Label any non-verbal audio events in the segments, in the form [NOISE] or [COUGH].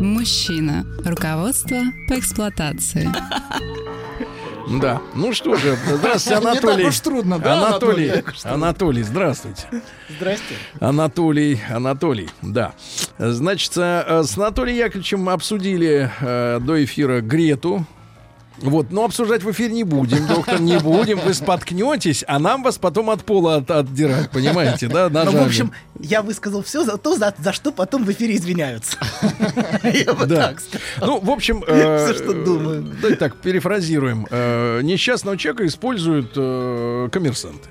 Мужчина. Руководство по эксплуатации. Да. Ну что же, здравствуйте, Не Анатолий. так уж трудно, да, Анатолий, Анатолий? Анатолий, здравствуйте. Здрасте. Анатолий, Анатолий, да. Значит, э, с Анатолием Яковлевичем обсудили э, до эфира Грету. Вот, но обсуждать в эфире не будем, доктор, не будем. Вы споткнетесь, а нам вас потом от пола от- отдирать, понимаете, да? Ну, ножами. в общем, я высказал все за то, за, за что потом в эфире извиняются. [LAUGHS] Я бы Да. так. Ну, в общем, [LAUGHS] э, Всё, что думаю. Так, перефразируем. Э, несчастного человека используют э, коммерсанты.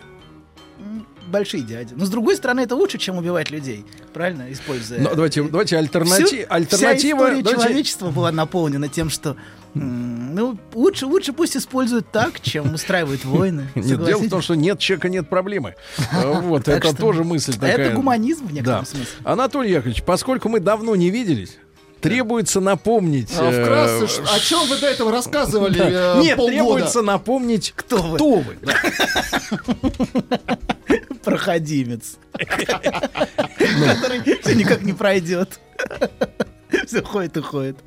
Большие дяди. Но с другой стороны, это лучше, чем убивать людей. Правильно? Используя... Но давайте, давайте альтернати... Всю- Вся альтернатива. история давайте- человечества была наполнена тем, что ну, лучше, лучше пусть используют так, чем устраивают войны. [LAUGHS] Нет, дело в том, что нет человека, нет проблемы. Э, [LAUGHS] Вот, это тоже мысль А такая. Это гуманизм в Да. некотором смысле. Анатолий Яковлевич, поскольку мы давно не виделись, требуется напомнить... А э, вкратце, ш- о чем вы до этого рассказывали [LAUGHS] э, Нет, полгода? требуется напомнить, Кто вы? кто вы. Да. Проходимец. [LAUGHS] Который все никак не пройдет. [LAUGHS] Все ходит и ходит.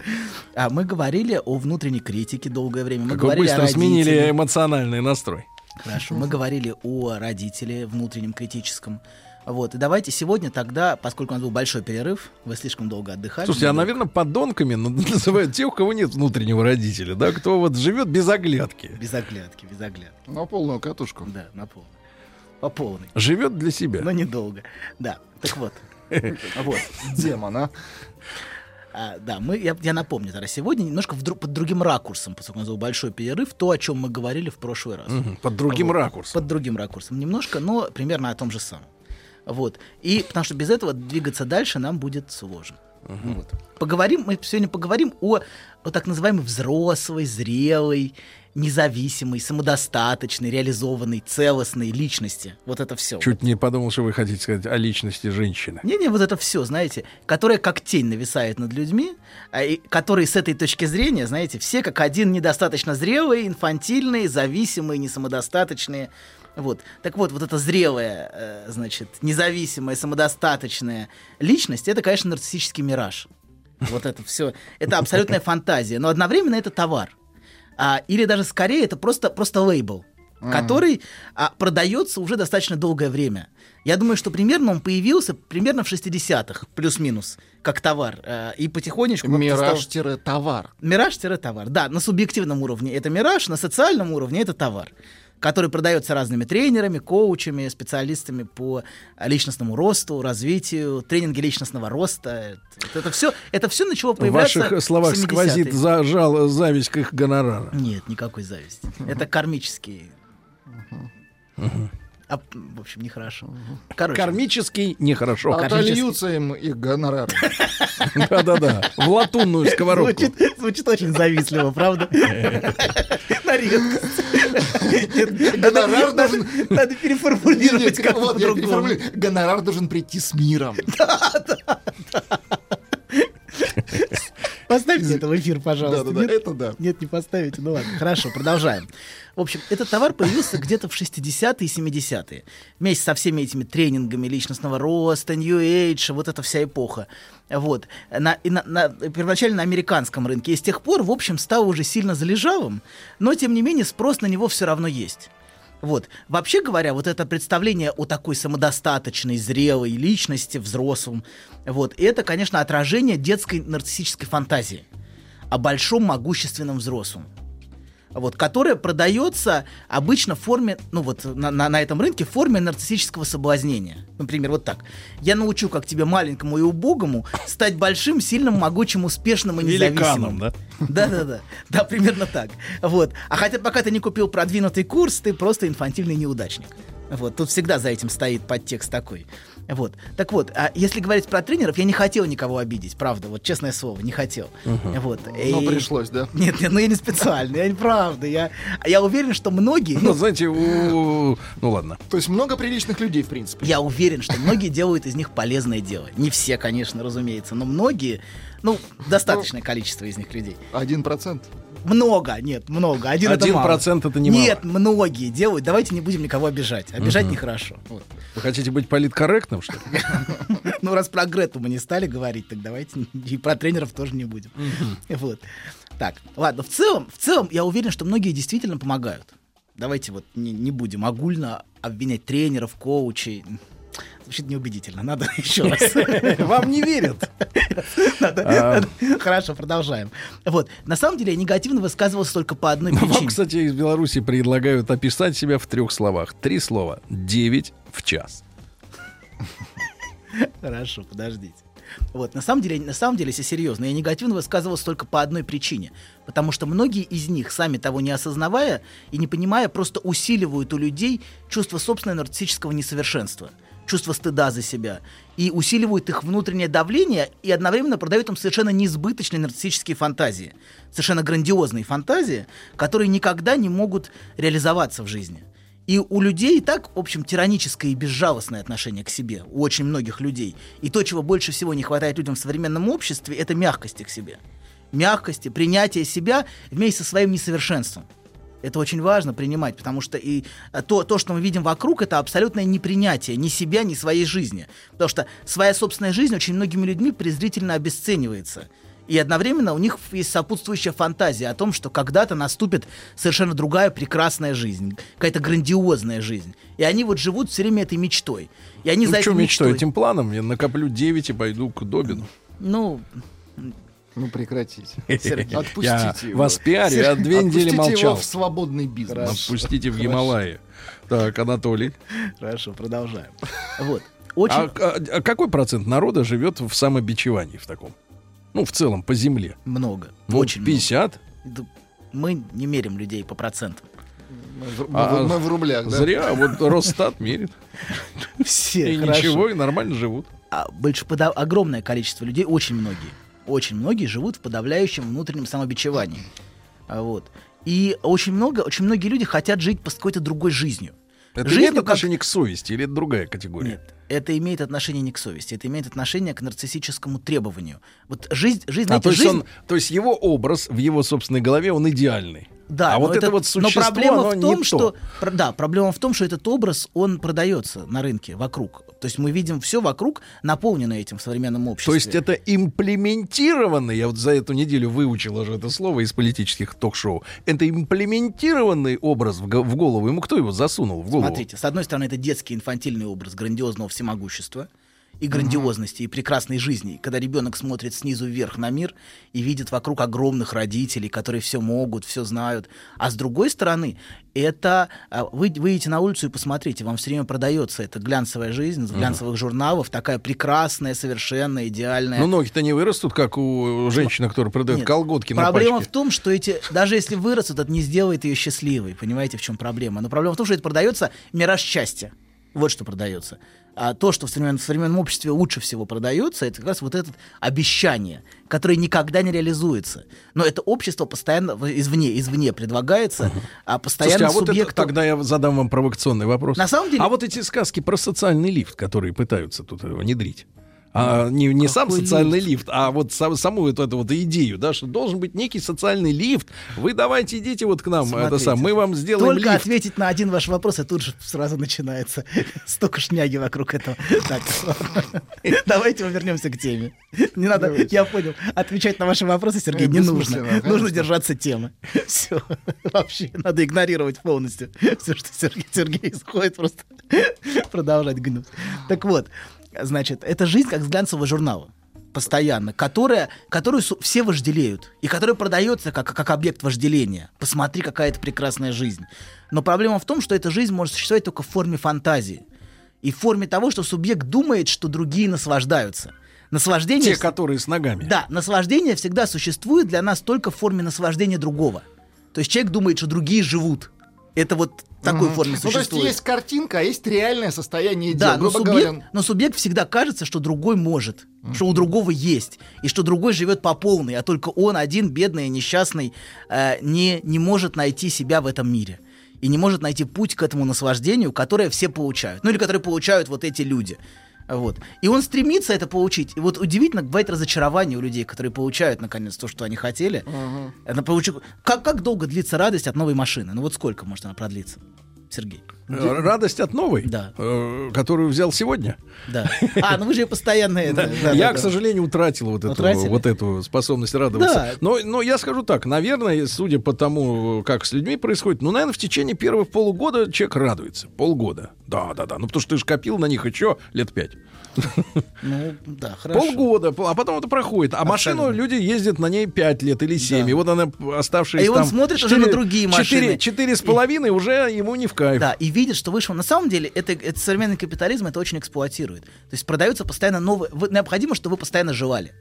А мы говорили о внутренней критике долгое время. Мы Как говорили о быстро сменили эмоциональный настрой. Хорошо. Мы говорили о родителе внутреннем критическом. Вот. И давайте сегодня тогда, поскольку у нас был большой перерыв, вы слишком долго отдыхали. Слушайте, а, наверное, подонками ну, [LAUGHS] называют тех, у кого нет внутреннего родителя, да, кто вот живет без оглядки. Без оглядки, без оглядки. На полную катушку. Да, на полной. По полной. Живет для себя. Но недолго. Да. Так вот. [LAUGHS] Вот. Демон, а? А, да, мы, я, я напомню тогда сегодня немножко в дру- под другим ракурсом, поскольку у нас был большой перерыв, то, о чем мы говорили в прошлый раз. Мгм, Под другим Вот. ракурсом. Под другим ракурсом немножко, но примерно о том же самом. Вот. И потому что без этого двигаться дальше нам будет сложно. Вот. Поговорим, мы сегодня поговорим о, о так называемой взрослой, зрелой, независимой, самодостаточной, реализованной, целостной личности. Вот это все. Чуть не подумал, что вы хотите сказать о личности женщины. Не-не, вот это все, знаете, которая как тень нависает над людьми, а, и которые с этой точки зрения, знаете, все как один недостаточно зрелые, инфантильные, зависимые, несамодостаточные. Вот. Так вот, вот эта зрелая, э, значит, независимая, самодостаточная личность, это, конечно, нарциссический мираж. Вот это все. Это абсолютная фантазия, но одновременно это товар. А, или даже скорее это просто, просто лейбл, который а, продается уже достаточно долгое время. Я думаю, что примерно он появился примерно в 60-х, плюс-минус, как товар. а, и потихонечку... как-то стал- Мираж-товар. Мираж-товар. Да, на субъективном уровне это мираж, на социальном уровне это товар, который продается разными тренерами, коучами, специалистами по личностному росту, развитию, тренинге личностного роста. Вот Это все, это все начало В появляться ваших словах в 70-е. сквозит за, жал, зависть к их гонорару. Нет, никакой зависти. Это кармический. А, в общем, нехорошо. Короче, Кармический нехорошо. Отольются им их гонорары. [LAUGHS] Да-да-да. В латунную сковородку. звучит очень завистливо, правда? [LAUGHS] На редкость. Гонорар должен- Надо переформулировать как-то по-другому. Гонорар должен прийти с миром. Поставьте это в эфир, пожалуйста. Да-да-да, Нет? это да. Нет, не поставите. Ну ладно, хорошо, продолжаем. В общем, этот товар появился где-то в 60-е и 70-е. Вместе со всеми этими тренингами личностного роста, New Age, вот эта вся эпоха. Вот. На, на- на- первоначально на американском рынке. И с тех пор, в общем, стал уже сильно залежалым, но, тем не менее, спрос на него все равно есть. Вот. Вообще говоря, вот это представление о такой самодостаточной, зрелой личности, взрослом, вот, это, конечно, отражение детской нарциссической фантазии о большом могущественном взрослом. Вот, которая продается обычно в форме, ну вот на, на, на этом рынке в форме нарциссического соблазнения. Например, вот так. Я научу, как тебе маленькому и убогому стать большим, сильным, могучим, успешным и независимым. Великаном, да? Да-да-да. Да, примерно так. Вот. А хотя пока ты не купил продвинутый курс, ты просто инфантильный неудачник. Вот. Тут всегда за этим стоит подтекст такой. Вот. Так вот, а если говорить про тренеров, я не хотел никого обидеть, правда, вот честное слово, не хотел. Вот. Но И- пришлось, да? Нет, нет, ну я не специально, я не правда. Я, я уверен, что многие, Ну, ну, знаете, у- ну ладно. То есть много приличных людей, в принципе. я уверен, что многие делают из них полезное дело. Не все, конечно, разумеется, но многие, ну, достаточное количество из них людей. Один процент. Много, нет, много. Один, это Один мало. процент это немало. Нет, многие делают. Давайте не будем никого обижать. Обижать нехорошо. Вот. Вы хотите быть политкорректным, что ли? [LAUGHS] Ну, раз про Грету мы не стали говорить, так давайте и про тренеров тоже не будем. Вот. Так, ладно, в целом, в целом я уверен, что многие действительно помогают. Давайте вот не, не будем огульно обвинять тренеров, коучей. Звучит неубедительно, надо [LAUGHS] еще раз. [LAUGHS] Вам не верят. А. Хорошо, продолжаем. Вот, на самом деле я негативно высказывался только по одной Вам, причине. кстати, из Беларуси предлагают описать себя в трех словах. Три слова. Девять в час. Хорошо, подождите. Вот, на самом деле, на самом деле, если серьезно, я негативно высказывался только по одной причине. Потому что многие из них, сами того не осознавая и не понимая, просто усиливают у людей чувство собственного нарциссического несовершенства, чувство стыда за себя, и усиливают их внутреннее давление, и одновременно продают им совершенно неизбыточные нарциссические фантазии, совершенно грандиозные фантазии, которые никогда не могут реализоваться в жизни. И у людей и так, в общем, тираническое и безжалостное отношение к себе, у очень многих людей. И то, чего больше всего не хватает людям в современном обществе, это мягкости к себе. Мягкости, принятия себя вместе со своим несовершенством. Это очень важно принимать, потому что и а, то, то, что мы видим вокруг, это абсолютное непринятие ни себя, ни своей жизни. Потому что своя собственная жизнь очень многими людьми презрительно обесценивается. И одновременно у них есть сопутствующая фантазия о том, что когда-то наступит совершенно другая прекрасная жизнь, какая-то грандиозная жизнь. И они вот живут все время этой мечтой. И они Ну, за что мечтой? мечтой... Этим планом я накоплю 9 и пойду к Добину. Ну, Ну прекратите. [LAUGHS] Сергей, Я Отпустите его. вас пиарю, я две недели Отпустите его молчал. в свободный бизнес. Отпустите в Гималаи. Так, Анатолий. хорошо, продолжаем. Вот. Очень... А, а- а какой процент народа живет в самобичевании в таком? Ну, в целом, по земле. много. Ну, очень много. 50? Да Мы не мерим людей по процентам. Мы в- мы А, в- мы в рублях, да? Зря, вот Росстат мерит. [LAUGHS] Все, И хорошо. ничего, и нормально живут. а больше огромное количество людей, очень многие, очень многие живут в подавляющем внутреннем самобичевании. А Вот. И очень много, очень многие люди хотят жить по какой-то другой жизнью. Это Жизнью имеет как- отношение к совести или это другая категория? Нет, это имеет отношение не к совести, это имеет отношение к нарциссическому требованию. Вот жизнь, жизнь, А, знаете, то, есть жизнь... он, то есть его образ в его собственной голове, он идеальный. Да, а вот это, вот существо, но проблема в том, что то. да, проблема в том, что этот образ он продается на рынке вокруг. То есть мы видим все вокруг наполнено этим в современном обществе. То есть это имплементированный, я вот за эту неделю выучил уже это слово из политических ток-шоу, это имплементированный образ в, в голову. Ему кто его засунул в голову? Смотрите, с одной стороны, это детский инфантильный образ грандиозного всемогущества и грандиозности, и прекрасной жизни. Когда ребенок смотрит снизу вверх на мир и видит вокруг огромных родителей, которые все могут, все знают. А с другой стороны, это а, вы выйдете на улицу и посмотрите, вам все время продается эта глянцевая жизнь с глянцевых журналов, такая прекрасная, совершенная, идеальная. Ну, ноги-то не вырастут, как у женщины, которая продает Нет, колготки на Проблема пачке. в том, что эти, даже если вырастут, это не сделает ее счастливой. Понимаете, в чем проблема? Но проблема в том, что это продается мираж счастья. Вот что продается. А то, что в современном, в современном обществе лучше всего продается, это как раз вот это обещание, которое никогда не реализуется. Но это общество постоянно извне, извне предлагается, а постоянно Слушайте, а вот это, субъекту... тогда я задам вам провокационный вопрос. На самом деле- А вот эти сказки про социальный лифт, которые пытаются тут внедрить. А, не не сам социальный лифт? а вот сам- саму эту, эту вот идею, да, что должен быть некий социальный лифт. Вы давайте идите вот к нам, это Смотрите, сам, мы вам сделаем Только лифт. ответить на один ваш вопрос, и тут же сразу начинается [LAUGHS] столько шняги вокруг этого. Так, [LAUGHS] давайте мы вернемся к теме. Не надо, я понял, отвечать на ваши вопросы, Сергей, не нужно. Нужно держаться темы. [LAUGHS] Все, вообще, надо игнорировать полностью все, что Сергей, Сергей исходит, просто продолжать гнуть. Так вот, значит, это жизнь как с глянцевого журнала постоянно, которая, которую все вожделеют, и которая продается как, как объект вожделения. Посмотри, какая это прекрасная жизнь. Но проблема в том, что эта жизнь может существовать только в форме фантазии. И в форме того, что субъект думает, что другие наслаждаются. Наслаждение... Те, которые с ногами. Да, наслаждение всегда существует для нас только в форме наслаждения другого. То есть человек думает, что другие живут. Это вот такой форме Ну, то есть существует. есть картинка, а есть реальное состояние дел. Да, но субъект, говоря, но субъект всегда кажется, что другой может, что у другого есть, и что другой живет по полной, а только он один, бедный и несчастный, э, не, не может найти себя в этом мире. И не может найти путь к этому наслаждению, которое все получают. Ну или которое получают вот эти люди. Вот. И он стремится это получить. И вот удивительно, бывает разочарование у людей, которые получают наконец то, что они хотели. Это получу- Как, как долго длится радость от новой машины? Ну вот сколько может она продлиться? Сергей. Э, Радость от новой, Да. э, которую взял сегодня. Да. А, ну вы же постоянно это. да, я, да, к сожалению, утратил вот эту, вот эту способность радоваться. Да. Но, но я скажу так, наверное, судя по тому, как с людьми происходит, ну, наверное, в течение первых полугода человек радуется. Полгода. Да, да, да. Ну, потому что ты же копил на них еще лет пять. Ну, да, хорошо. Полгода, пол- а потом это проходит. А машину люди ездят на ней пять лет или семь. Да. И вот она оставшаяся И он там смотрит уже на другие машины. Четыре с половиной уже ему не в кайф. Да, и видит, что вышло. На самом деле, это, это современный капитализм это очень эксплуатирует. То есть продаются постоянно новые. вы- необходимо, чтобы вы постоянно жевали.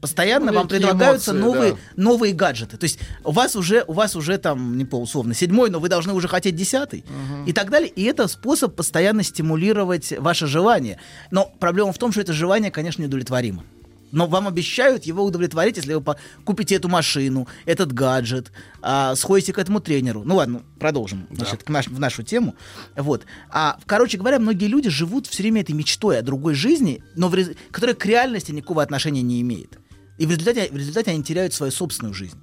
Постоянно Ну, вам предлагаются эмоции, новые, да. новые гаджеты. То есть у вас уже, у вас уже там, не по условно, седьмой, но вы должны уже хотеть десятый. И так далее. И это способ постоянно стимулировать ваше желание. Но проблема в том, что это желание, конечно, неудовлетворимо. Но вам обещают его удовлетворить, если вы купите эту машину, этот гаджет, а, сходите к этому тренеру. Ну ладно, продолжим значит, к наш- в нашу тему. Вот. А, короче говоря, многие люди живут все время этой мечтой о другой жизни, но в которая к реальности никакого отношения не имеет. И в результате, в результате они теряют свою собственную жизнь.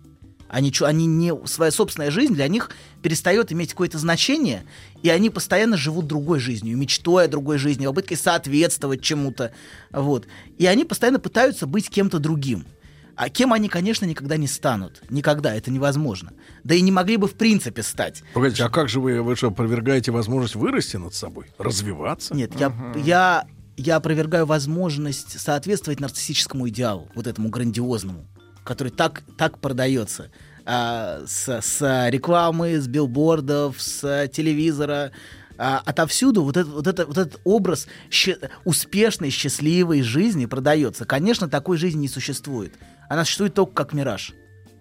Они, они не, своя собственная жизнь для них перестает иметь какое-то значение, и они постоянно живут другой жизнью, мечтой о другой жизни, попыткой соответствовать чему-то. Вот. И они постоянно пытаются быть кем-то другим. А кем они, конечно, никогда не станут. Никогда, это невозможно. Да и не могли бы в принципе стать. Погодите, а как же вы, вы что, опровергаете возможность вырасти над собой? Развиваться? Нет, я, я, я опровергаю возможность соответствовать нарциссическому идеалу, вот этому грандиозному, который так, так продается. А, с, с рекламы, с билбордов, с телевизора. а, отовсюду вот, этот вот, это, вот этот образ ща- успешной, счастливой жизни продается. Конечно, такой жизни не существует. Она существует только как мираж.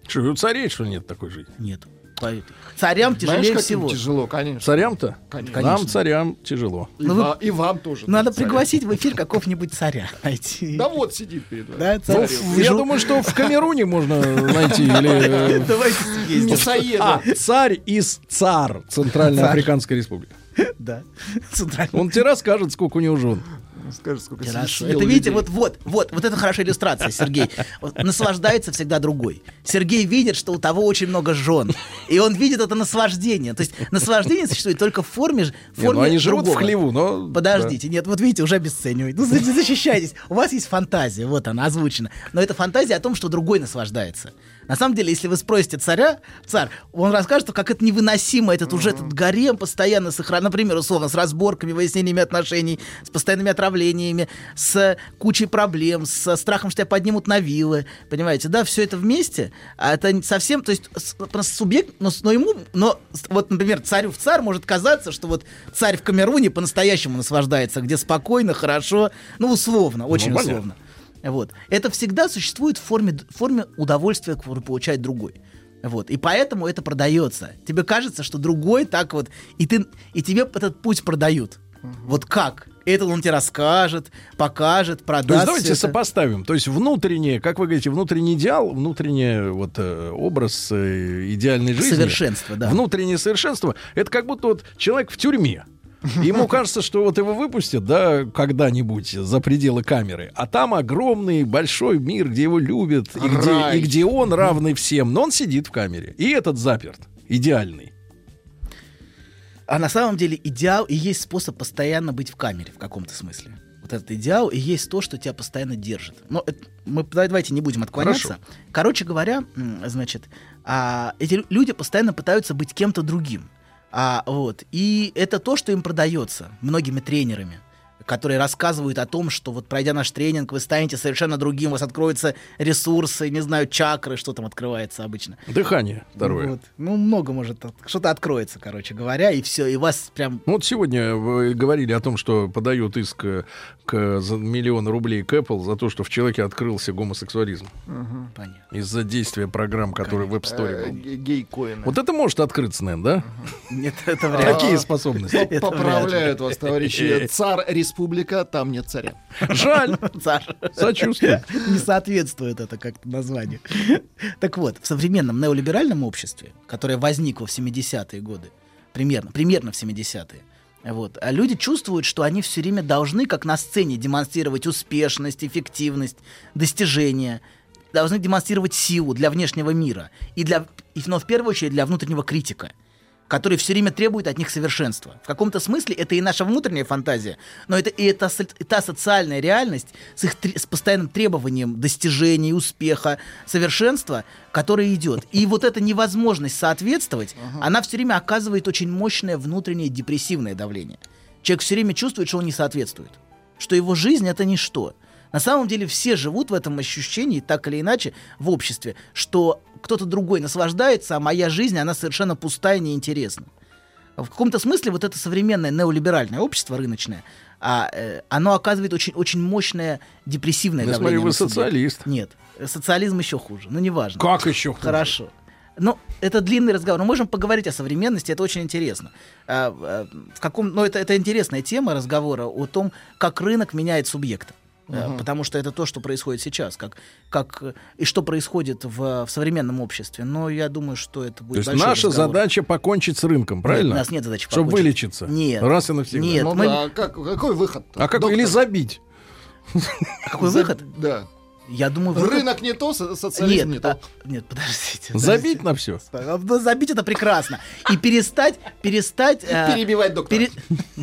Что, у царей, что ли, нет такой жизни? Нет. Поверь. Царям знаешь, тяжелее им всего. тяжело, конечно. Царям-то? Конечно. Нам, царям, тяжело. И, Ну вы- ва- и вам тоже. Надо царя. пригласить в эфир какого-нибудь царя. [LAUGHS] найти. Да вот сидит перед вами. Да, царь. Ну, я думаю, что в Камеруне можно найти. [LAUGHS] Или... Давайте съездим. А, царь из ЦАР, Центральноафриканской Республики. [LAUGHS] Да. Центральный. Он тебе расскажет, сколько у него жен. Скажи, сколько Хорошо. Это видите, вот, вот, вот, вот это хорошая иллюстрация, Сергей. Наслаждается всегда другой. Сергей видит, что у того очень много жен, и он видит это наслаждение. То есть наслаждение существует только в форме, в Не, форме ну они живут в другого. хлеву, но... Подождите, нет, вот видите, уже обесценивает. Ну, за- защищайтесь. У вас есть фантазия, вот она озвучена. Но это фантазия о том, что другой наслаждается. На самом деле, если вы спросите царя, царь, он расскажет, как это невыносимо, этот уже этот гарем постоянно сохраняет, например, условно, с разборками, выяснениями отношений, с постоянными отравлениями, с кучей проблем, со страхом, что тебя поднимут на вилы, понимаете, да, все это вместе, а это совсем, то есть с- просто субъект, но, с- но ему, но с- вот, например, царю в царь может казаться, что вот царь в Камеруне по-настоящему наслаждается, где спокойно, хорошо, ну, условно, очень понятно. условно. Вот. Это всегда существует в форме, в форме удовольствия, которое получает другой. Вот. И поэтому это продается. Тебе кажется, что другой так вот, и, ты, и тебе этот путь продают. Вот как? Это он тебе расскажет, покажет, продаст. То есть давайте это. сопоставим. То есть внутреннее, как вы говорите, внутренний идеал, внутренний вот э, образ э, идеальной жизни. Совершенство, да. Внутреннее совершенство. Это как будто вот человек в тюрьме. Ему кажется, что вот его выпустят, да, когда-нибудь за пределы камеры, а там огромный большой мир, где его любят и где, и где он равный всем, но он сидит в камере. И этот заперт, идеальный. А на самом деле идеал и есть способ постоянно быть в камере в каком-то смысле. Вот этот идеал и есть то, что тебя постоянно держит. Но это- мы давай- давайте не будем отклоняться. Хорошо. Короче говоря, значит, а, эти лю- люди постоянно пытаются быть кем-то другим. А, вот. И это то, что им продается многими тренерами, которые рассказывают о том, что вот пройдя наш тренинг, вы станете совершенно другим, у вас откроются ресурсы, не знаю, чакры, что там открывается обычно. Дыхание второе. Вот. Ну, много может, от- что-то откроется, короче говоря, и все, и вас прям Ну, Вот сегодня вы говорили о том, что подают иск э, к, за миллион рублей к Apple за то, что в человеке открылся гомосексуализм понятно. из-за действия программ, которые в App Store Э, был. г- Гей-коины. Вот это может открыться, наверное, Нет, это да? вряд ли. Какие способности? Поправляют вас, товарищи. Царь республика, там нет царя. Жаль, [LAUGHS] Саша. сочувствую. Не соответствует это как-то названию. Так вот, в современном неолиберальном обществе, которое возникло в 70-е годы, примерно, примерно в 70-е, вот, а люди чувствуют, что они все время должны, как на сцене, демонстрировать успешность, эффективность, достижения, должны демонстрировать силу для внешнего мира, и для, и, но в первую очередь для внутреннего критика который все время требует от них совершенства. В каком-то смысле это и наша внутренняя фантазия, но это и это и та социальная реальность с их с постоянным требованием достижений, успеха, совершенства, которая идет. И вот эта невозможность соответствовать, она все время оказывает очень мощное внутреннее депрессивное давление. Человек все время чувствует, что он не соответствует, что его жизнь это ничто. На самом деле все живут в этом ощущении, так или иначе, в обществе, что кто-то другой наслаждается, а моя жизнь, она совершенно пустая и неинтересна. В каком-то смысле вот это современное неолиберальное общество рыночное, а, э, оно оказывает очень, очень мощное депрессивное Я давление. смотрю, вы социалист. Нет, социализм еще хуже, ну неважно. Как еще хуже? Хорошо. Ну, это длинный разговор. Мы можем поговорить о современности, это очень интересно. А, а, в каком, ну, это, это интересная тема разговора о том, как рынок меняет субъекта. А, Потому что это то, что происходит сейчас, как, как, и что происходит в, в современном обществе. Но я думаю, что это будет То есть большой наша разговор. задача покончить с рынком, правильно? Нет, у нас нет задачи Чтобы покончить. вылечиться. Нет. Раз и навсегда. Нет. Ну мы- да, как, какой выход? А как или забить? А Какой выход? [LAUGHS] Да. Я думаю. Рынок не то, со- социализм не Нет, а- то. нет, подождите. Забить на все. А, Забить это прекрасно. И перестать, перестать... э, Перебивать доктора. пере-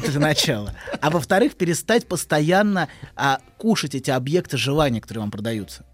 Это начало. А во-вторых, перестать постоянно а, кушать эти объекты желания, которые вам продаются.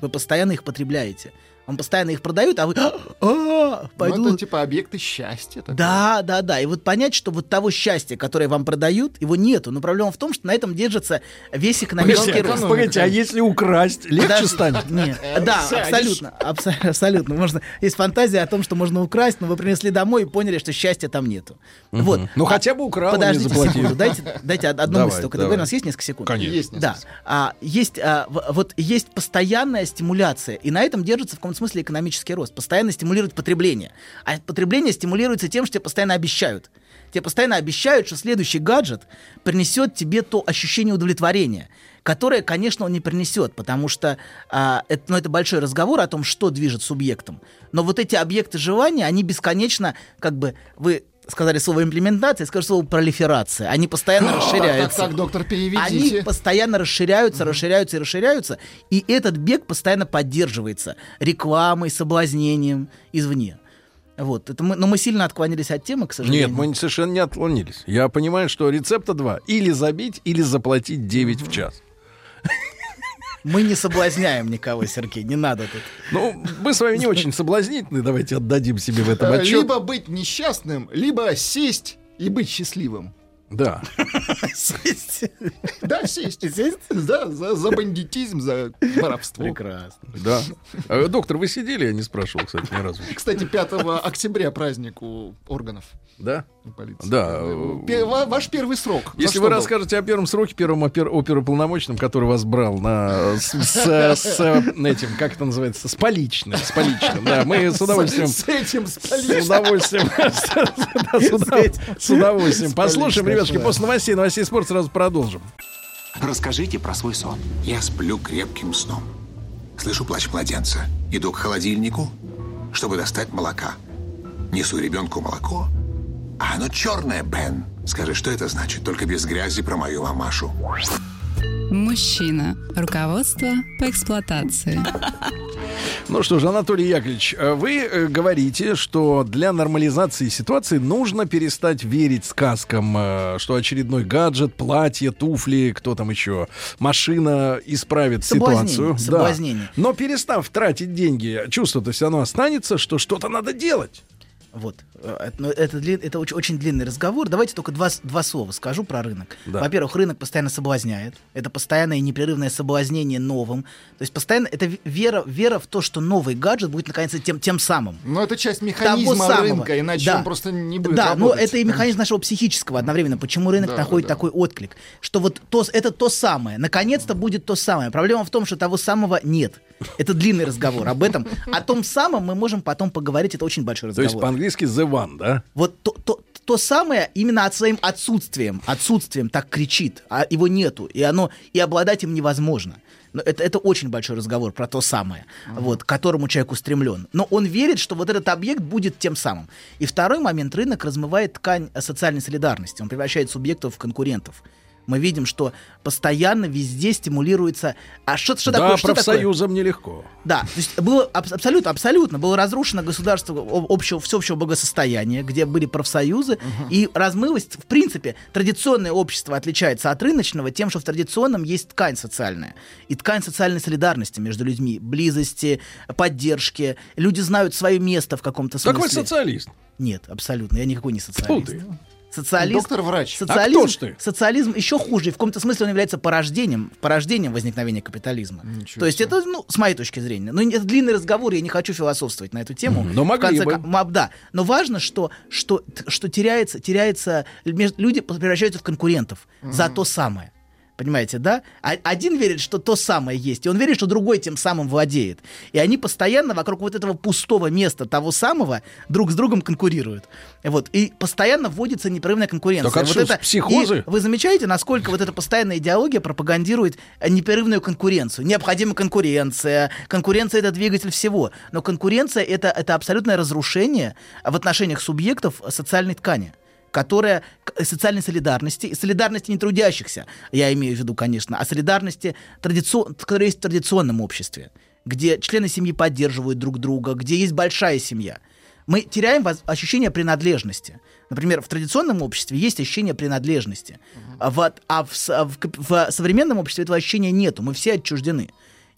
Вы постоянно их потребляете. Вам постоянно их продают, а вы... «А, Ну, пойду... это типа объекты счастья. такое. Да, да, да. И вот понять, что вот того счастья, которое вам продают, его нету. Но проблема в том, что на этом держится весь экономический Погодите, рост. погодите, а если украсть, легче станет? [LAUGHS] Нет, да, Сядешь. абсолютно, абсо- абсолютно. Можно, есть фантазия о том, что можно украсть, но вы принесли домой и поняли, что счастья там нету. Вот. Ну, А- хотя бы украл, Подождите секунду, дайте, дайте од- одну Давай, мысль только давай. У нас есть несколько секунд? Конечно. Есть Да. А, есть, а, вот есть постоянная стимуляция, и на этом держится в каком-то смысле экономический рост. Постоянно стимулирует потребление. А потребление стимулируется тем, что тебе постоянно обещают. Тебе постоянно обещают, что следующий гаджет принесет тебе то ощущение удовлетворения, которое, конечно, он не принесет, потому что а, это, ну, это большой разговор о том, что движет субъектом. Но вот эти объекты желания, они бесконечно, как бы, вы сказали слово имплементация, я скажу слово пролиферация. Они постоянно Так, [LAUGHS] так, расширяются. так, доктор, Они переведите. постоянно расширяются, расширяются и расширяются, и этот бег постоянно поддерживается рекламой, соблазнением извне. Вот, это мы, но мы сильно отклонились от темы, к сожалению. Нет, мы совершенно не отклонились. Я понимаю, что рецепта два. Или забить, или заплатить 9 в час. Мы не соблазняем никого, Сергей, не надо тут. Ну, мы с вами не очень соблазнительны, давайте отдадим себе в этом Э, отчет. Либо быть несчастным, либо сесть и быть счастливым. Да. Да, сесть. Сесть? Да, за, за бандитизм, за воровство. Прекрасно. Да. Э, Доктор, вы сидели? Я не спрашивал, кстати, ни разу. Кстати, 5 октября праздник у органов Да? полиции. Да. Ва- Ваш первый срок. Если вы был? расскажете о первом сроке, первом опер- оперуполномоченном, который вас брал на, с, с- с этим, как это называется, с поличным, с поличным, да, мы с удовольствием... С, с этим С удовольствием. [LAUGHS] Да, с удов- С удовольствием. Послушаем, ребятушки, после новостей, новостей спорта сразу продолжим. Расскажите про свой сон. Я сплю крепким сном. Слышу плач младенца. Иду к холодильнику, чтобы достать молока. Несу ребенку молоко. А оно черное, Бен. Скажи, что это значит? Только без грязи про мою мамашу. Мужчина. Руководство по эксплуатации. [LAUGHS] Ну что же, Анатолий Яковлевич, вы э, говорите, что для нормализации ситуации нужно перестать верить сказкам, э, что очередной гаджет, платье, туфли, кто там еще, машина исправит Соблазнение, ситуацию. Да. соблазнение. Но перестав тратить деньги, чувство-то все равно останется, что что-то надо делать. Вот. Это- но Это, дли- это очень, очень длинный разговор. Давайте только два, два слова скажу про рынок. Да. Во-первых, рынок постоянно соблазняет. Это постоянное и непрерывное соблазнение новым. То есть постоянно это вера, вера в то, что новый гаджет будет наконец тем, тем самым. Но это часть Того механизма самого. рынка, иначе Да. он просто не будет Да, но работать. это и механизм нашего психического одновременно. Почему рынок Да, находит да. такой отклик? Что вот то, это то самое. Наконец-то будет то самое. Проблема в том, что того самого нет. Это длинный разговор об этом. О том самом мы можем потом поговорить. Это очень большой То есть разговор. по-английски the one, да? Вот то, то, то самое именно от своим отсутствием, отсутствием так кричит, а его нету, и оно и обладать им невозможно. Но это, это очень большой разговор про то самое, вот, к которому человек устремлен. Но он верит, что вот этот объект будет тем самым. И второй момент, рынок размывает ткань э, социальной солидарности, он превращает субъектов в конкурентов. Мы видим, что постоянно везде стимулируется... А что, что да, такое? Что такое? профсоюзам нелегко. Да, то есть было аб- абсолютно, абсолютно было разрушено государство общего, всеобщего благосостояния, где были профсоюзы, и размылось, в принципе, традиционное общество отличается от рыночного тем, что в традиционном есть ткань социальная, и ткань социальной солидарности между людьми, близости, поддержки, люди знают свое место в каком-то смысле. Какой социалист? Нет, абсолютно, я никакой не социалист. ты. Социалист, Доктор-врач. Социализм, А кто ж ты? социализм еще хуже. и В каком-то смысле он является порождением, порождением возникновения капитализма. Ничего То есть это, ну, с моей точки зрения. Ну, это длинный разговор, я не хочу философствовать на эту тему. Но могли конце бы. да. Но важно, что, что, что теряется, теряется, люди превращаются в конкурентов за то самое. Понимаете, да? А- один верит, что то самое есть, и он верит, что другой тем самым владеет. И они постоянно вокруг вот этого пустого места, того самого, друг с другом конкурируют. Вот. И постоянно вводится непрерывная конкуренция. Так это вот что, психозы? И вы замечаете, насколько вот эта постоянная идеология пропагандирует э, непрерывную конкуренцию? Необходима конкуренция. Конкуренция — это двигатель всего. Но конкуренция — это, это абсолютное разрушение в отношениях субъектов социальной ткани которая социальной солидарности, и солидарности не трудящихся, я имею в виду, конечно, а солидарности, традицион, которая есть в традиционном обществе, где члены семьи поддерживают друг друга, где есть большая семья. Мы теряем ощущение принадлежности. Например, в традиционном обществе есть ощущение принадлежности, а, в, а в, а в кап- в современном обществе этого ощущения нету, мы все отчуждены.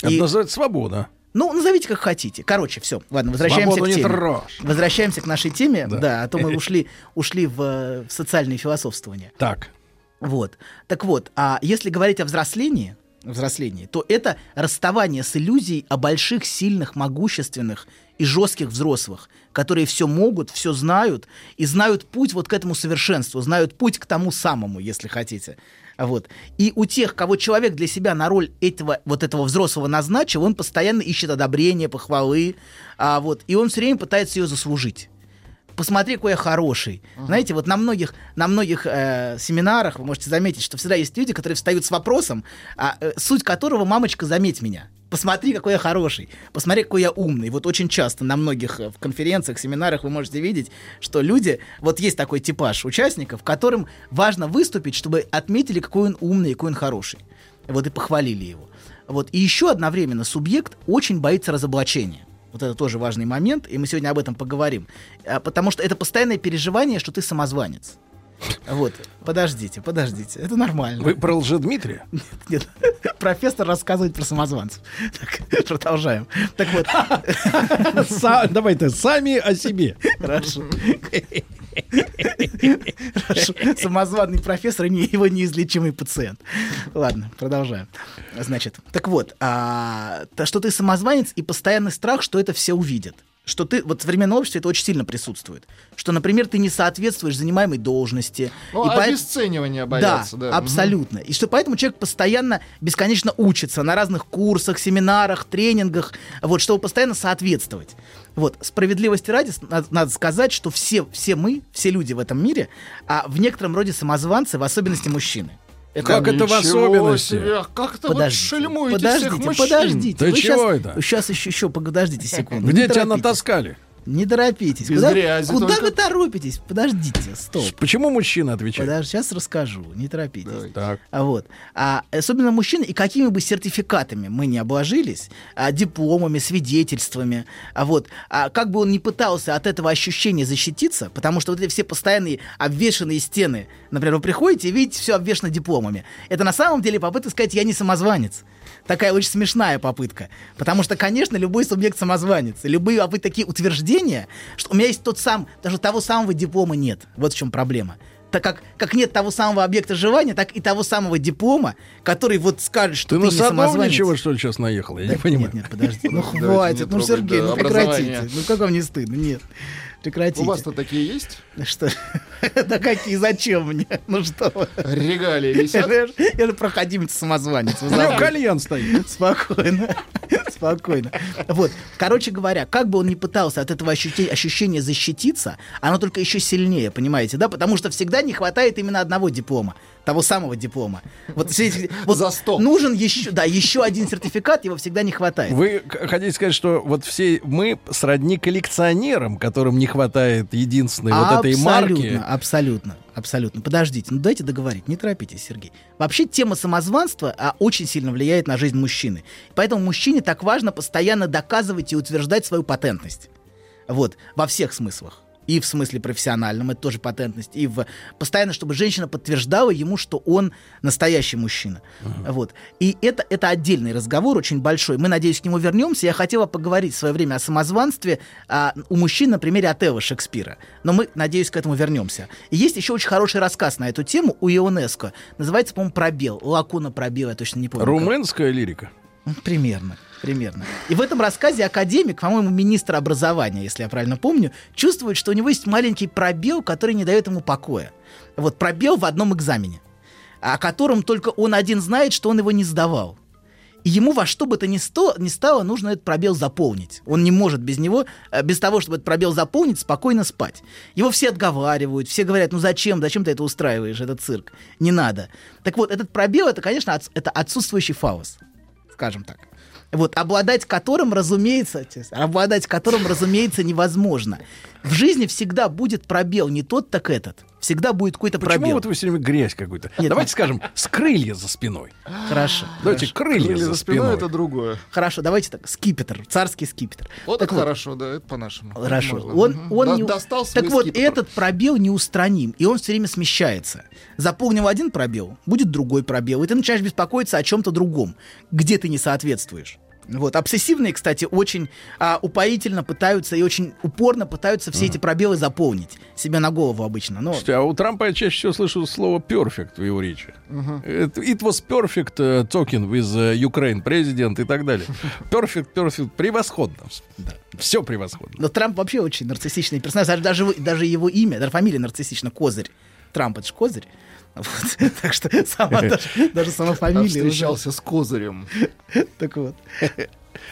Это И- называется свобода. Ну, назовите как хотите. Короче, все. Ладно, возвращаемся Свободу к не теме. трожь. Возвращаемся к нашей теме. Да, а то мы [LAUGHS] ушли, ушли в, э, в социальные философствования. Так. Вот. Так вот, а если говорить о взрослении, взрослении, то это расставание с иллюзией о больших, сильных, могущественных и жестких взрослых, которые все могут, все знают и знают путь вот к этому совершенству, знают путь к тому самому, если хотите. Вот. И у тех, кого человек для себя на роль этого, вот этого взрослого назначил, он постоянно ищет одобрения, похвалы, а, вот, и он все время пытается ее заслужить посмотри, какой я хороший. Знаете, вот на многих, на многих э, семинарах вы можете заметить, что всегда есть люди, которые встают с вопросом, а, э, суть которого «мамочка, заметь меня». Посмотри, какой я хороший, посмотри, какой я умный. Вот очень часто на многих э, в конференциях, семинарах вы можете видеть, что люди, вот есть такой типаж участников, которым важно выступить, чтобы отметили, какой он умный, какой он хороший. Вот и похвалили его. Вот. И еще одновременно субъект очень боится разоблачения. Вот это тоже важный момент, и мы сегодня об этом поговорим. А, Потому что это постоянное переживание, что ты самозванец. Вот, подождите, подождите, это нормально. Вы про Лжедмитрия? Нет, профессор рассказывает про самозванцев. Так, продолжаем. Так вот, Давайте сами о себе. хорошо. Хорошо. Самозваный профессор и его неизлечимый пациент. Ладно, продолжаем. Значит, так вот, а, то, что ты самозванец и постоянный страх, что это все увидят. Что ты, вот в современном обществе это очень сильно присутствует. Что, например, ты не соответствуешь занимаемой должности. Ну, и поэт- обесценивания боятся, да. да, абсолютно. И что поэтому человек постоянно, бесконечно учится на разных курсах, семинарах, тренингах, вот, чтобы постоянно соответствовать. Вот, справедливости ради, надо сказать, что все, все мы, все люди в этом мире, а в некотором роде самозванцы, в особенности мужчины. Это- Как это в особенности? себе, Как это Подождите, шельмуете подождите, всех мужчин? подождите. Да Вы чего щас- это? Сейчас еще, еще, подождите секунду. Где тебя натаскали? Не торопитесь. Без куда грязи куда только. вы торопитесь? Подождите, стоп. Почему мужчина отвечает? Подожди, сейчас расскажу, не торопитесь. Давай. Так. А вот. А, особенно мужчины, и какими бы сертификатами мы не обложились, а, дипломами, свидетельствами, а вот, а, как бы он ни пытался от этого ощущения защититься, потому что вот эти все постоянные обвешанные стены, например, вы приходите и видите, все обвешано дипломами. Это на самом деле попытка сказать, я не самозванец. Такая очень смешная попытка. Потому что, конечно, любой субъект самозванец. Любые а вы такие утверждения что у меня есть тот сам, даже того самого диплома нет. Вот в чем проблема. Так как, как нет того самого объекта желания, так и того самого диплома, который вот скажет, что Ты ты, на не самозванец. Садовничего, что ли, сейчас наехал? Я не понимаю. Нет, нет, подожди. Ну хватит, ну Сергей, да, ну прекратите. Ну как вам не стыдно? Нет. Прекратите. У вас-то такие есть? [LAUGHS] Что? Да какие, зачем мне? Ну что? Регалии висят? я же проходимец самозванец. Вы У кальян стоит. Спокойно. [LAUGHS] Спокойно. Вот. Короче говоря, как бы он ни пытался от этого ощущения защититься, оно только еще сильнее, понимаете, да? Потому что всегда не хватает именно одного диплома. Того самого диплома. Вот, [LAUGHS] вот За сто. Нужен еще, да, еще один сертификат, его всегда не хватает. Вы хотите сказать, что вот все мы сродни коллекционерам, которым не хватает единственной вот этой марки? Абсолютно, абсолютно, абсолютно. Подождите, ну дайте договорить, не торопитесь, Сергей. Вообще тема самозванства а, очень сильно влияет на жизнь мужчины. Поэтому мужчине так важно постоянно доказывать и утверждать свою патентность. Вот, во всех смыслах. И в смысле профессиональном, это тоже патентность, и в постоянно, чтобы женщина подтверждала ему, что он настоящий мужчина. Вот. И это, это отдельный разговор, очень большой. Мы, надеюсь, к нему вернемся. Я хотела поговорить в свое время о самозванстве а, у мужчин на примере Отелла Шекспира. Но мы, надеюсь, к этому вернемся. И есть еще очень хороший рассказ на эту тему у ИОНЕСКО. Называется, по-моему, «Пробел». Лакуна «Пробел», я точно не помню. как. Румынская лирика. Ну, Примерно. Примерно. И в этом рассказе академик, по-моему, министр образования, если я правильно помню, чувствует, что у него есть маленький пробел, который не дает ему покоя. Вот пробел в одном экзамене, о котором только он один знает, что он его не сдавал. И ему во что бы то ни, сто, ни стало, нужно этот пробел заполнить. Он не может без него, э, без того, чтобы этот пробел заполнить, спокойно спать. Его все отговаривают, все говорят, ну зачем, зачем ты это устраиваешь, этот цирк? Не надо. Так вот, этот пробел, это, конечно, отс- это отсутствующий фаус, скажем так. Вот, обладать которым, разумеется, обладать которым, разумеется, невозможно. В жизни всегда будет пробел, не тот, так этот. Всегда будет какой-то Почему пробел. вот вы все время грязь какую-то? Нет, Давайте ну- скажем, с крылья за спиной. [GASPS] Хорошо. Давайте крылья, Крылья за спиной спиной. это другое. Хорошо, давайте так. Скипетр, царский скипетр. Вот так это вот, хорошо, да, это по-нашему. Хорошо. можно. Он, Мгм. он До- не- достал Так вот, скипетр. этот пробел неустраним, и он все время смещается. Заполнил один пробел, будет другой пробел, и ты начинаешь беспокоиться о чем-то другом, где ты не соответствуешь. Вот. Обсессивные, кстати, очень а, упоительно пытаются и очень упорно пытаются все эти пробелы заполнить себе на голову обычно. Но Слушайте, а у Трампа я чаще всего слышу слово perfect в его речи. Это It was perfect uh, talking with uh, Ukraine president и так далее. [LAUGHS] Perfect, perfect, превосходно. Все превосходно. Но Трамп вообще очень нарциссичный персонаж. Даже, даже его имя, даже фамилия нарциссична, Козырь. Трамп это же Козырь. Вот. [LAUGHS] Так что сама, [LAUGHS] даже, даже сама фамилия уже... встречался с козырем. [LAUGHS] Так вот.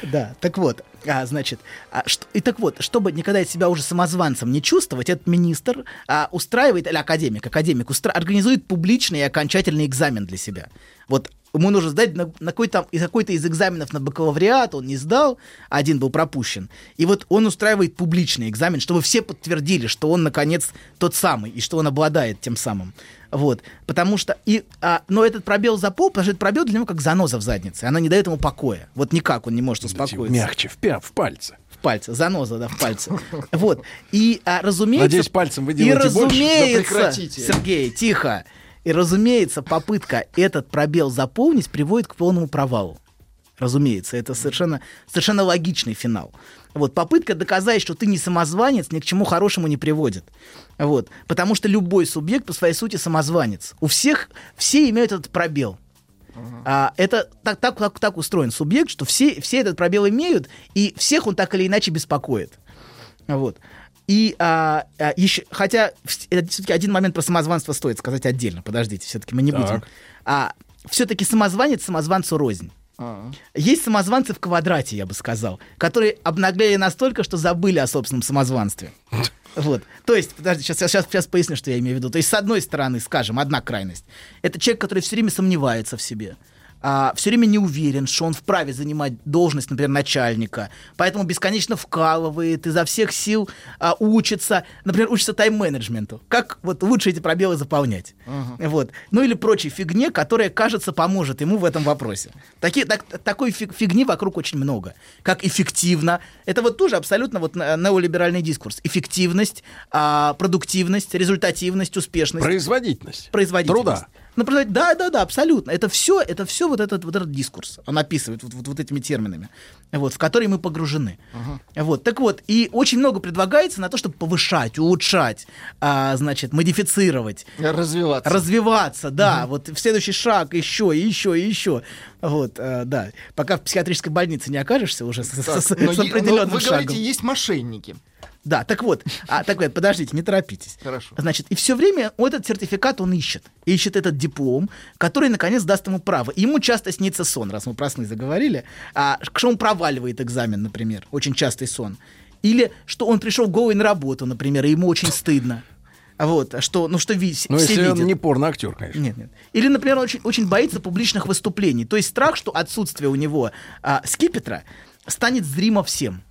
Да, так вот, а, значит, а, что- и так вот, чтобы никогда себя уже самозванцем не чувствовать, этот министр а, устраивает, или академик, академик, устра- организует публичный и окончательный экзамен для себя. Вот ему нужно сдать на, на какой-то, из какой-то из экзаменов на бакалавриат, он не сдал, один был пропущен. И вот он устраивает публичный экзамен, чтобы все подтвердили, что он, наконец, тот самый, и что он обладает тем самым. Вот, потому что, и, а, но этот пробел запол, потому что этот пробел для него как заноза в заднице, она не дает ему покоя. Вот никак он не может успокоиться. Мягче, в, пя- в пальце. В пальце, заноза, да, в пальце. Вот, и, а, разумеется... Надеюсь, пальцем вы И делаете больше? разумеется, Да прекратите. Сергей, тихо. И, разумеется, попытка этот пробел заполнить приводит к полному провалу. Разумеется, это совершенно, совершенно логичный финал. Вот, попытка доказать, что ты не самозванец, ни к чему хорошему не приводит. Вот, потому что любой субъект по своей сути самозванец. У всех, все имеют этот пробел. А, это так, так, так, так устроен субъект, что все, все этот пробел имеют, и всех он так или иначе беспокоит. Вот. И а, а, еще, хотя все-таки один момент про самозванство стоит сказать отдельно. Подождите, все-таки мы не Так. будем. А, все-таки самозванец самозванцу рознь. А, Есть самозванцы в квадрате, я бы сказал, которые обнаглели настолько, что забыли о собственном самозванстве. [LAUGHS] Вот. То есть, подожди, сейчас, сейчас, сейчас поясню, что я имею в виду. То есть, с одной стороны, скажем, одна крайность. Это человек, который все время сомневается в себе. А, все время не уверен, что он вправе занимать должность, например, начальника, поэтому бесконечно вкалывает, изо всех сил а, учится, например, учится тайм-менеджменту. Как вот лучше эти пробелы заполнять? Вот. Ну или прочей фигне, которая, кажется, поможет ему в этом вопросе. Такие, так, такой фиг- фигни вокруг очень много. Как эффективно. Это вот тоже абсолютно вот неолиберальный дискурс. Эффективность, а, продуктивность, результативность, успешность. Производительность. Производительность. Труда. Просто, да, да, да, абсолютно. Это все, это все вот этот, вот этот дискурс. Он описывает вот, вот, вот этими терминами, вот, в которые мы погружены. Вот, так вот, и очень много предлагается на то, чтобы повышать, улучшать, а, значит, модифицировать, Развиваться. развиваться, да, вот в следующий шаг еще, и еще, и еще. Вот, э, да. Пока в психиатрической больнице не окажешься уже с, Так, с- с но е- но определенным вы шагом. говорите, есть мошенники. Да, так вот, а, так вот, подождите, не торопитесь. Хорошо. Значит, и все время вот этот сертификат он ищет. Ищет этот диплом, который, наконец, даст ему право. И ему часто снится сон, раз мы про сны заговорили, а, что он проваливает экзамен, например, очень частый сон. Или что он пришел голый на работу, например, и ему очень стыдно. Вот, что, ну что видеть, Ну, если видят. он не порно-актер, конечно. Нет, нет. Или, например, он очень, очень боится публичных выступлений. То есть страх, что отсутствие у него а, скипетра станет зримо всем.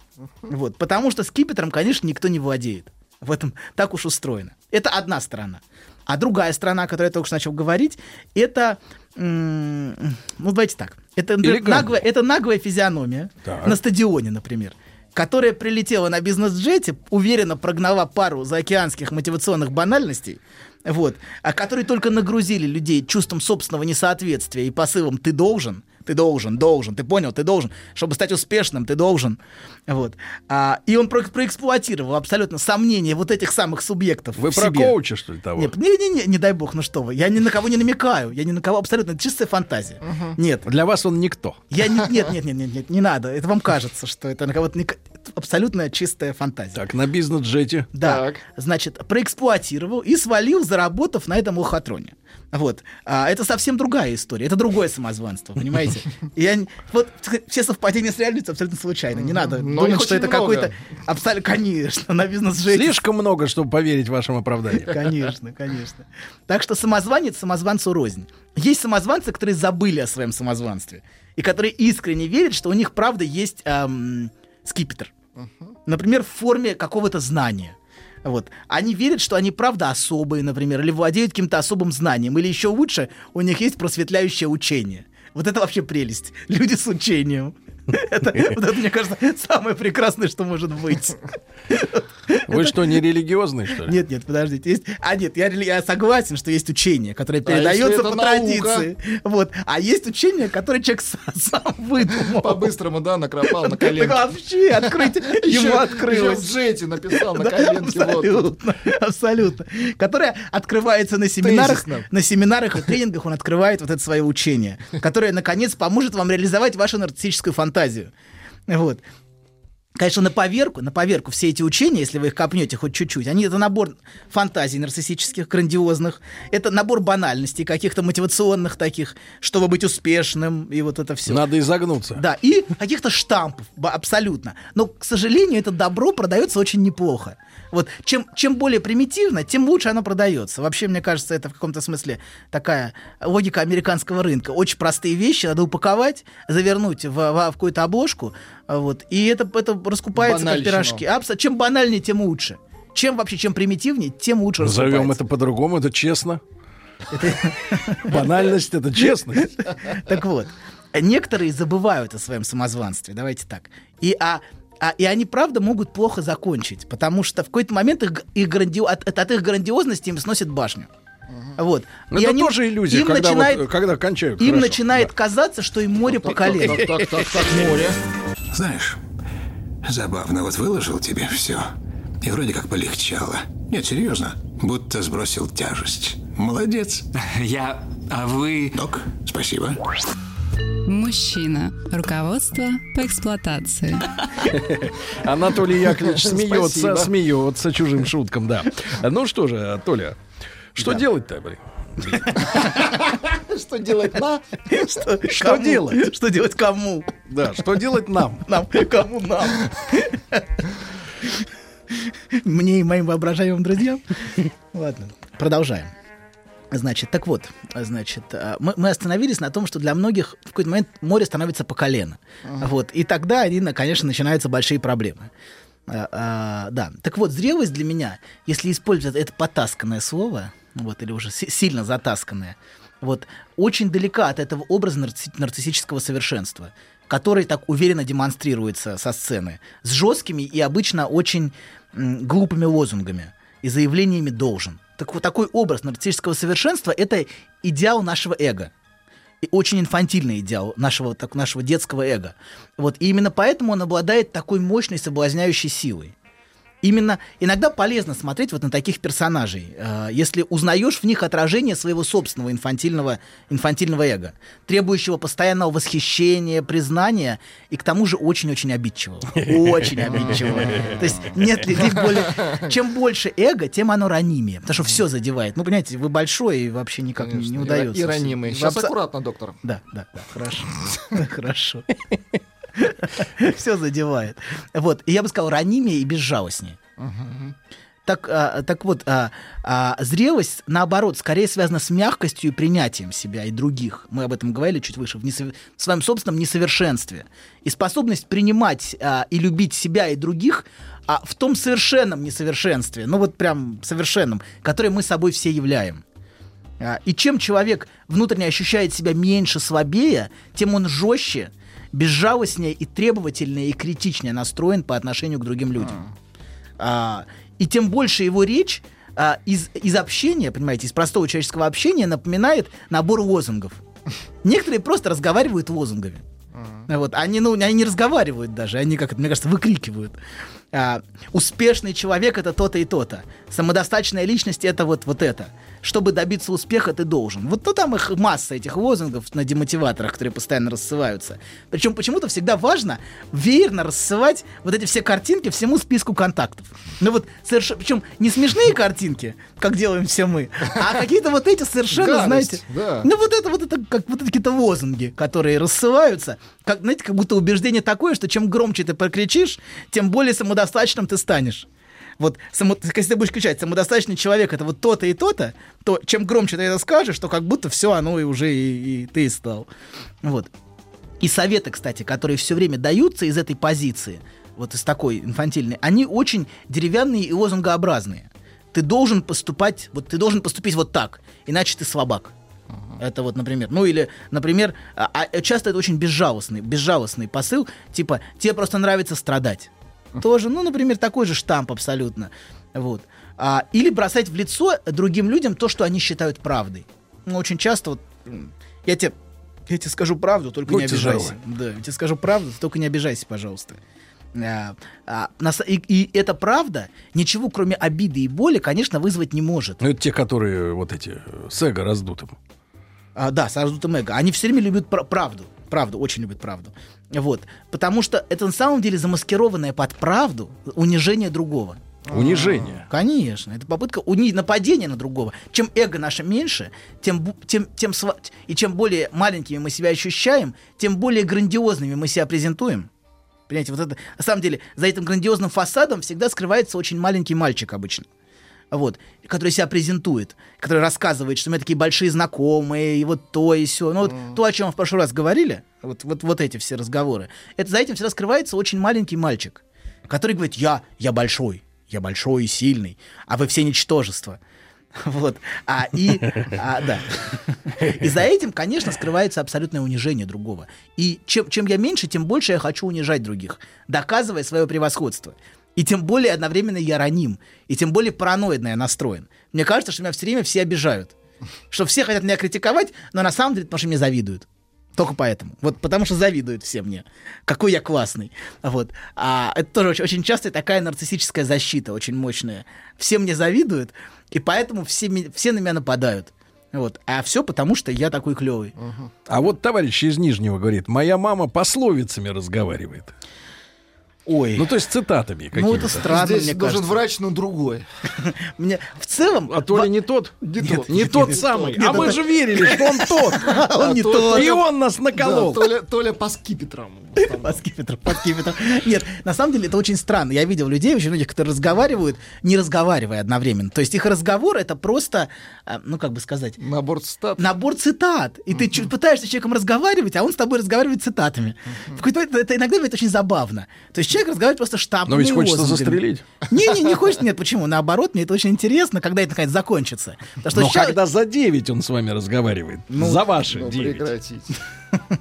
Вот. Потому что скипетром, конечно, никто не владеет. В этом так уж устроено. Это одна сторона. А другая сторона, о которой я только что начал говорить, это, ну, давайте так, это, Элегантно. наглая, это наглая физиономия Так. на стадионе, например, которая прилетела на бизнес-джете, уверенно прогнала пару заокеанских мотивационных банальностей, вот, а которые только нагрузили людей чувством собственного несоответствия и посылом «ты должен», ты должен, должен, ты понял, ты должен, чтобы стать успешным, ты должен, вот. А, и он про- проэксплуатировал абсолютно сомнения вот этих самых субъектов Вы про себе. коуча, что ли, того? Нет, не-не-не, не дай бог, ну что вы. Я ни на кого не намекаю. Я ни на кого абсолютно. Это чистая фантазия. Нет. Для вас он никто. Я не, нет, нет, нет, нет, нет, не надо. Это вам кажется, что это на кого-то не абсолютно чистая фантазия. Так, на бизнес-джете. Да, Так. значит, проэксплуатировал и свалил, заработав на этом лохотроне. Вот. А, это совсем другая история. Это другое самозванство, понимаете? И Я, вот все совпадения с реальностью абсолютно случайно. Не надо Но думать, что это какой-то... Абсолютно, конечно, на бизнес-жете. Слишком много, чтобы поверить вашим оправданиям. Конечно, конечно. Так что самозванец самозванцу рознь. Есть самозванцы, которые забыли о своем самозванстве. И которые искренне верят, что у них правда есть эм, скипетр. Например, в форме какого-то знания. Вот. Они верят, что они правда особые, например, или владеют каким-то особым знанием. Или еще лучше, у них есть просветляющее учение. Вот это вообще прелесть. [LAUGHS] Люди с учением. [LAUGHS] Это, это, мне кажется, самое прекрасное, что может быть. [LAUGHS] Вы что, не религиозный, что ли? Нет, нет, подождите. Есть... А нет, я, я согласен, что есть учение, которое А передается это по наука? традиции. Вот. А есть учение, которое человек сам, [LAUGHS] сам выдумал. По-быстрому, да, накропал на Так коленке. вообще открыть [LAUGHS] еще открылось. в джете написал на коленке. абсолютно, абсолютно. Которая открывается на семинарах, на семинарах и тренингах он открывает вот это свое учение, которое, наконец, поможет вам реализовать вашу нарциссическую фантазию. Вот. Конечно, на поверку, на поверку все эти учения, если вы их копнете хоть чуть-чуть, они это набор фантазий нарциссических, грандиозных, это набор банальностей, каких-то мотивационных таких, чтобы быть успешным, и вот это все. Надо изогнуться. Да, и каких-то штампов, абсолютно. Но, к сожалению, это добро продается очень неплохо. Вот чем, чем более примитивно, тем лучше оно продается. Вообще, мне кажется, это в каком-то смысле такая логика американского рынка. Очень простые вещи надо упаковать, завернуть в, в какую-то обложку, а вот, и это, это раскупается как пирожки. Абсо- чем банальнее, тем лучше. Чем вообще, чем примитивнее, тем лучше Назовем раскупается. это по-другому, это честно. Банальность это честность. Так вот, некоторые забывают о своем самозванстве, давайте так. И, а, а- и они, правда, могут плохо закончить, потому что в какой-то момент их, их гранди- от, от- от их грандиозности им сносит башню. Вот. Ну, И Это они- тоже иллюзия, им когда, начинает, вот, когда кончают. им хорошо. начинает казаться, что им море по колено. Так, так, так, так, море. Знаешь, забавно, вот выложил тебе все. И вроде как полегчало. Нет, серьезно, будто сбросил тяжесть. Молодец. [LAUGHS] Я... А вы... Док, спасибо. Мужчина. Руководство по эксплуатации. [LAUGHS] Анатолий Яковлевич смеется, смеется чужим шуткам, да. Ну что же, Толя, что делать-то, блин? [LAUGHS] Что делать на? Что, Что делать? Что делать кому? Да, что делать нам? Нам, кому нам? Мне и моим воображаемым друзьям. Ладно, продолжаем. Значит, так вот, значит, а, мы, мы остановились на том, что для многих в какой-то момент море становится по колено. Вот, и тогда, они, конечно, начинаются большие проблемы. А, а, да, так вот, зрелость для меня, если использовать это потасканное слово, вот, или уже си- сильно затасканное, вот, очень далека от этого образа нарцисси- нарциссического совершенства, который так уверенно демонстрируется со сцены, с жесткими и обычно очень м, глупыми лозунгами и заявлениями «должен». Так вот такой образ нарциссического совершенства — это идеал нашего эго. И очень инфантильный идеал нашего, так, нашего детского эго. Вот, и именно поэтому он обладает такой мощной соблазняющей силой. Именно иногда полезно смотреть вот на таких персонажей, э, если узнаешь в них отражение своего собственного инфантильного, инфантильного эго, требующего постоянного восхищения, признания и к тому же очень-очень обидчивого. Очень обидчивого. То есть нет ли ли более... Чем больше эго, тем оно ранимее, потому что все задевает. Ну, понимаете, вы большой и вообще никак не, не удается. И ранимый. Сейчас абсо- аккуратно, доктор. да, да, да, хорошо. [LAUGHS] Хорошо. [LAUGHS] Все задевает. Вот, и я бы сказал, ранимее и безжалостнее. Так, а, так вот, а, а, зрелость, наоборот, скорее связана с мягкостью и принятием себя и других. Мы об этом говорили чуть выше, в, несов- в своем собственном несовершенстве. И способность принимать а, и любить себя и других а, в том совершенном несовершенстве, ну вот прям совершенном, которое мы собой все являем. А, И чем человек внутренне ощущает себя меньше, слабее, тем он жестче, безжалостнее и требовательнее и критичнее настроен по отношению к другим людям. А, и тем больше его речь а, из, из общения, понимаете, из простого человеческого общения напоминает набор лозунгов. Некоторые просто разговаривают лозунгами. Вот, они, ну, они не разговаривают даже, они, как это, мне кажется, выкрикивают. А, успешный человек это то-то и то-то. Самодостаточная личность это вот, вот это. Чтобы добиться успеха, ты должен. Вот ну, там их масса этих лозунгов на демотиваторах, которые постоянно рассылаются. Причем почему-то всегда важно веерно рассылать вот эти все картинки всему списку контактов. Ну вот совершенно, причем не смешные картинки, как делаем все мы, а какие-то вот эти совершенно, знаете, ну вот это вот это как вот эти какие-то лозунги, которые рассылаются, как знаете, как будто убеждение такое, что чем громче ты прокричишь, тем более самодостаточным ты станешь. Вот само- если ты будешь кричать, самодостаточный человек это вот то-то и то-то, то чем громче ты это скажешь, то как будто все оно и уже и, и ты стал. Вот. И советы, кстати, которые все время даются из этой позиции, вот из такой инфантильной, они очень деревянные и лозунгообразные. Ты должен поступать, вот ты должен поступить вот так, иначе ты слабак. Это вот, например, ну или, например, а, а часто это очень безжалостный, безжалостный посыл, типа тебе просто нравится страдать. Тоже, ну, например, такой же штамп абсолютно. Вот. А, или бросать в лицо другим людям то, что они считают правдой. Ну, очень часто вот я тебе, я тебе скажу правду, только Будьте не обижайся. Да, я тебе скажу правду, только не обижайся, пожалуйста. А, а, на са- и, и эта правда ничего, кроме обиды и боли, конечно, вызвать не может. Ну, это те, которые вот эти с эго раздутым. А, да, с раздутым эго. Они все время любят пра- правду. Правду, очень любят правду. Вот. Потому что это на самом деле замаскированное под правду унижение другого. Унижение. Конечно, это попытка уни... нападения на другого. Чем эго наше меньше, тем, тем, тем сва- и чем более маленькими мы себя ощущаем, тем более грандиозными мы себя презентуем. Понимаете, вот это, на самом деле, за этим грандиозным фасадом всегда скрывается очень маленький мальчик обычно. Вот, который себя презентует, который рассказывает, что мы такие большие знакомые, и вот то, и все. Ну, вот то, о чем мы в прошлый раз говорили, вот, вот, вот эти все разговоры, это за этим всегда скрывается очень маленький мальчик, который говорит, я, я большой, я большой и сильный, а вы все ничтожество. [LAUGHS] Вот. А, и, а, да. [LAUGHS] и за этим, конечно, скрывается абсолютное унижение другого. И чем, чем я меньше, тем больше я хочу унижать других, доказывая свое превосходство. И тем более одновременно я раним, и тем более параноидно я настроен. Мне кажется, что меня все время все обижают. Что все хотят меня критиковать, но на самом деле потому что мне завидуют. Только поэтому. Вот потому что завидуют все мне. Какой я классный. Вот. А это тоже очень, очень часто такая нарциссическая защита, очень мощная. Все мне завидуют, и поэтому все, все на меня нападают. Вот. А все потому, что я такой клевый. А вот товарищ из Нижнего говорит, моя мама пословицами разговаривает. Ой. Ну, то есть цитатами Ну, какими-то. это странно, Здесь мне должен кажется. врач, но другой. [LAUGHS] Мне в целом... А то ли не тот? Не тот. Не тот не самый. А мы это- же верили, что он тот. [LAUGHS] Он не то- тот. И он нас наколол. Толя, по скипетрам. [LAUGHS] Под скипетром, под скипетром. Нет, на самом деле это очень странно. Я видел людей, очень многих, которые разговаривают, не разговаривая одновременно. То есть их разговор это просто, а, ну как бы сказать, Набор цитат. набор цитат. И ты пытаешься с человеком разговаривать, а он с тобой разговаривает цитатами. В какой-то момент это иногда бывает очень забавно. То есть человек разговаривает просто штампами Но ведь хочется лозунгами. застрелить. Не-не, не хочется. Нет, почему? Наоборот, мне это очень интересно, когда это наконец закончится. Потому что Но человек- когда за 9 он с вами разговаривает, за ваши Ну, 9. прекратите. [LAUGHS]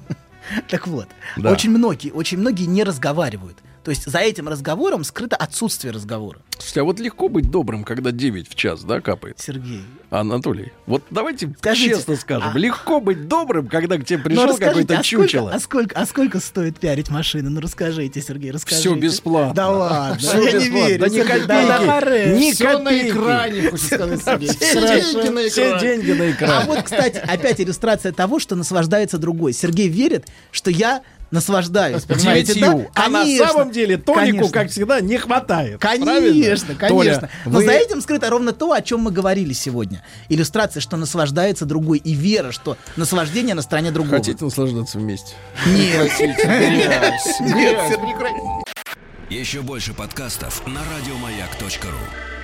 Так вот, Да. очень многие, очень многие не разговаривают. То есть за этим разговором скрыто отсутствие разговора. Слушайте, а вот легко быть добрым, когда 9 в час, да, капает? Сергей. Анатолий, вот давайте Скажите, честно скажем, а- легко быть добрым, когда к тебе Ну, пришел какой-то а чучело. а, сколько, а сколько стоит пиарить машины? Ну расскажите, Сергей, расскажите. Все бесплатно. Да ладно, Всё я не бесплатно. верю. Да ни Сергей, да копейки. харе. Ни Все на копейки. экране, хочет сказать Сергей. Все Все деньги на Все экране. деньги на А экране. вот, кстати, опять иллюстрация того, что наслаждается другой. Сергей верит, что я наслаждаюсь. Понимаете, да? А на самом деле Толику, Конечно. как всегда, не хватает. Конечно, Правильно? конечно. Толя, Но вы- за этим скрыто ровно то, о чем мы говорили сегодня. Иллюстрация, что наслаждается другой, и вера, что наслаждение на стороне другого. Хотите наслаждаться вместе? Нет. Еще больше подкастов на радиомаяк.ру.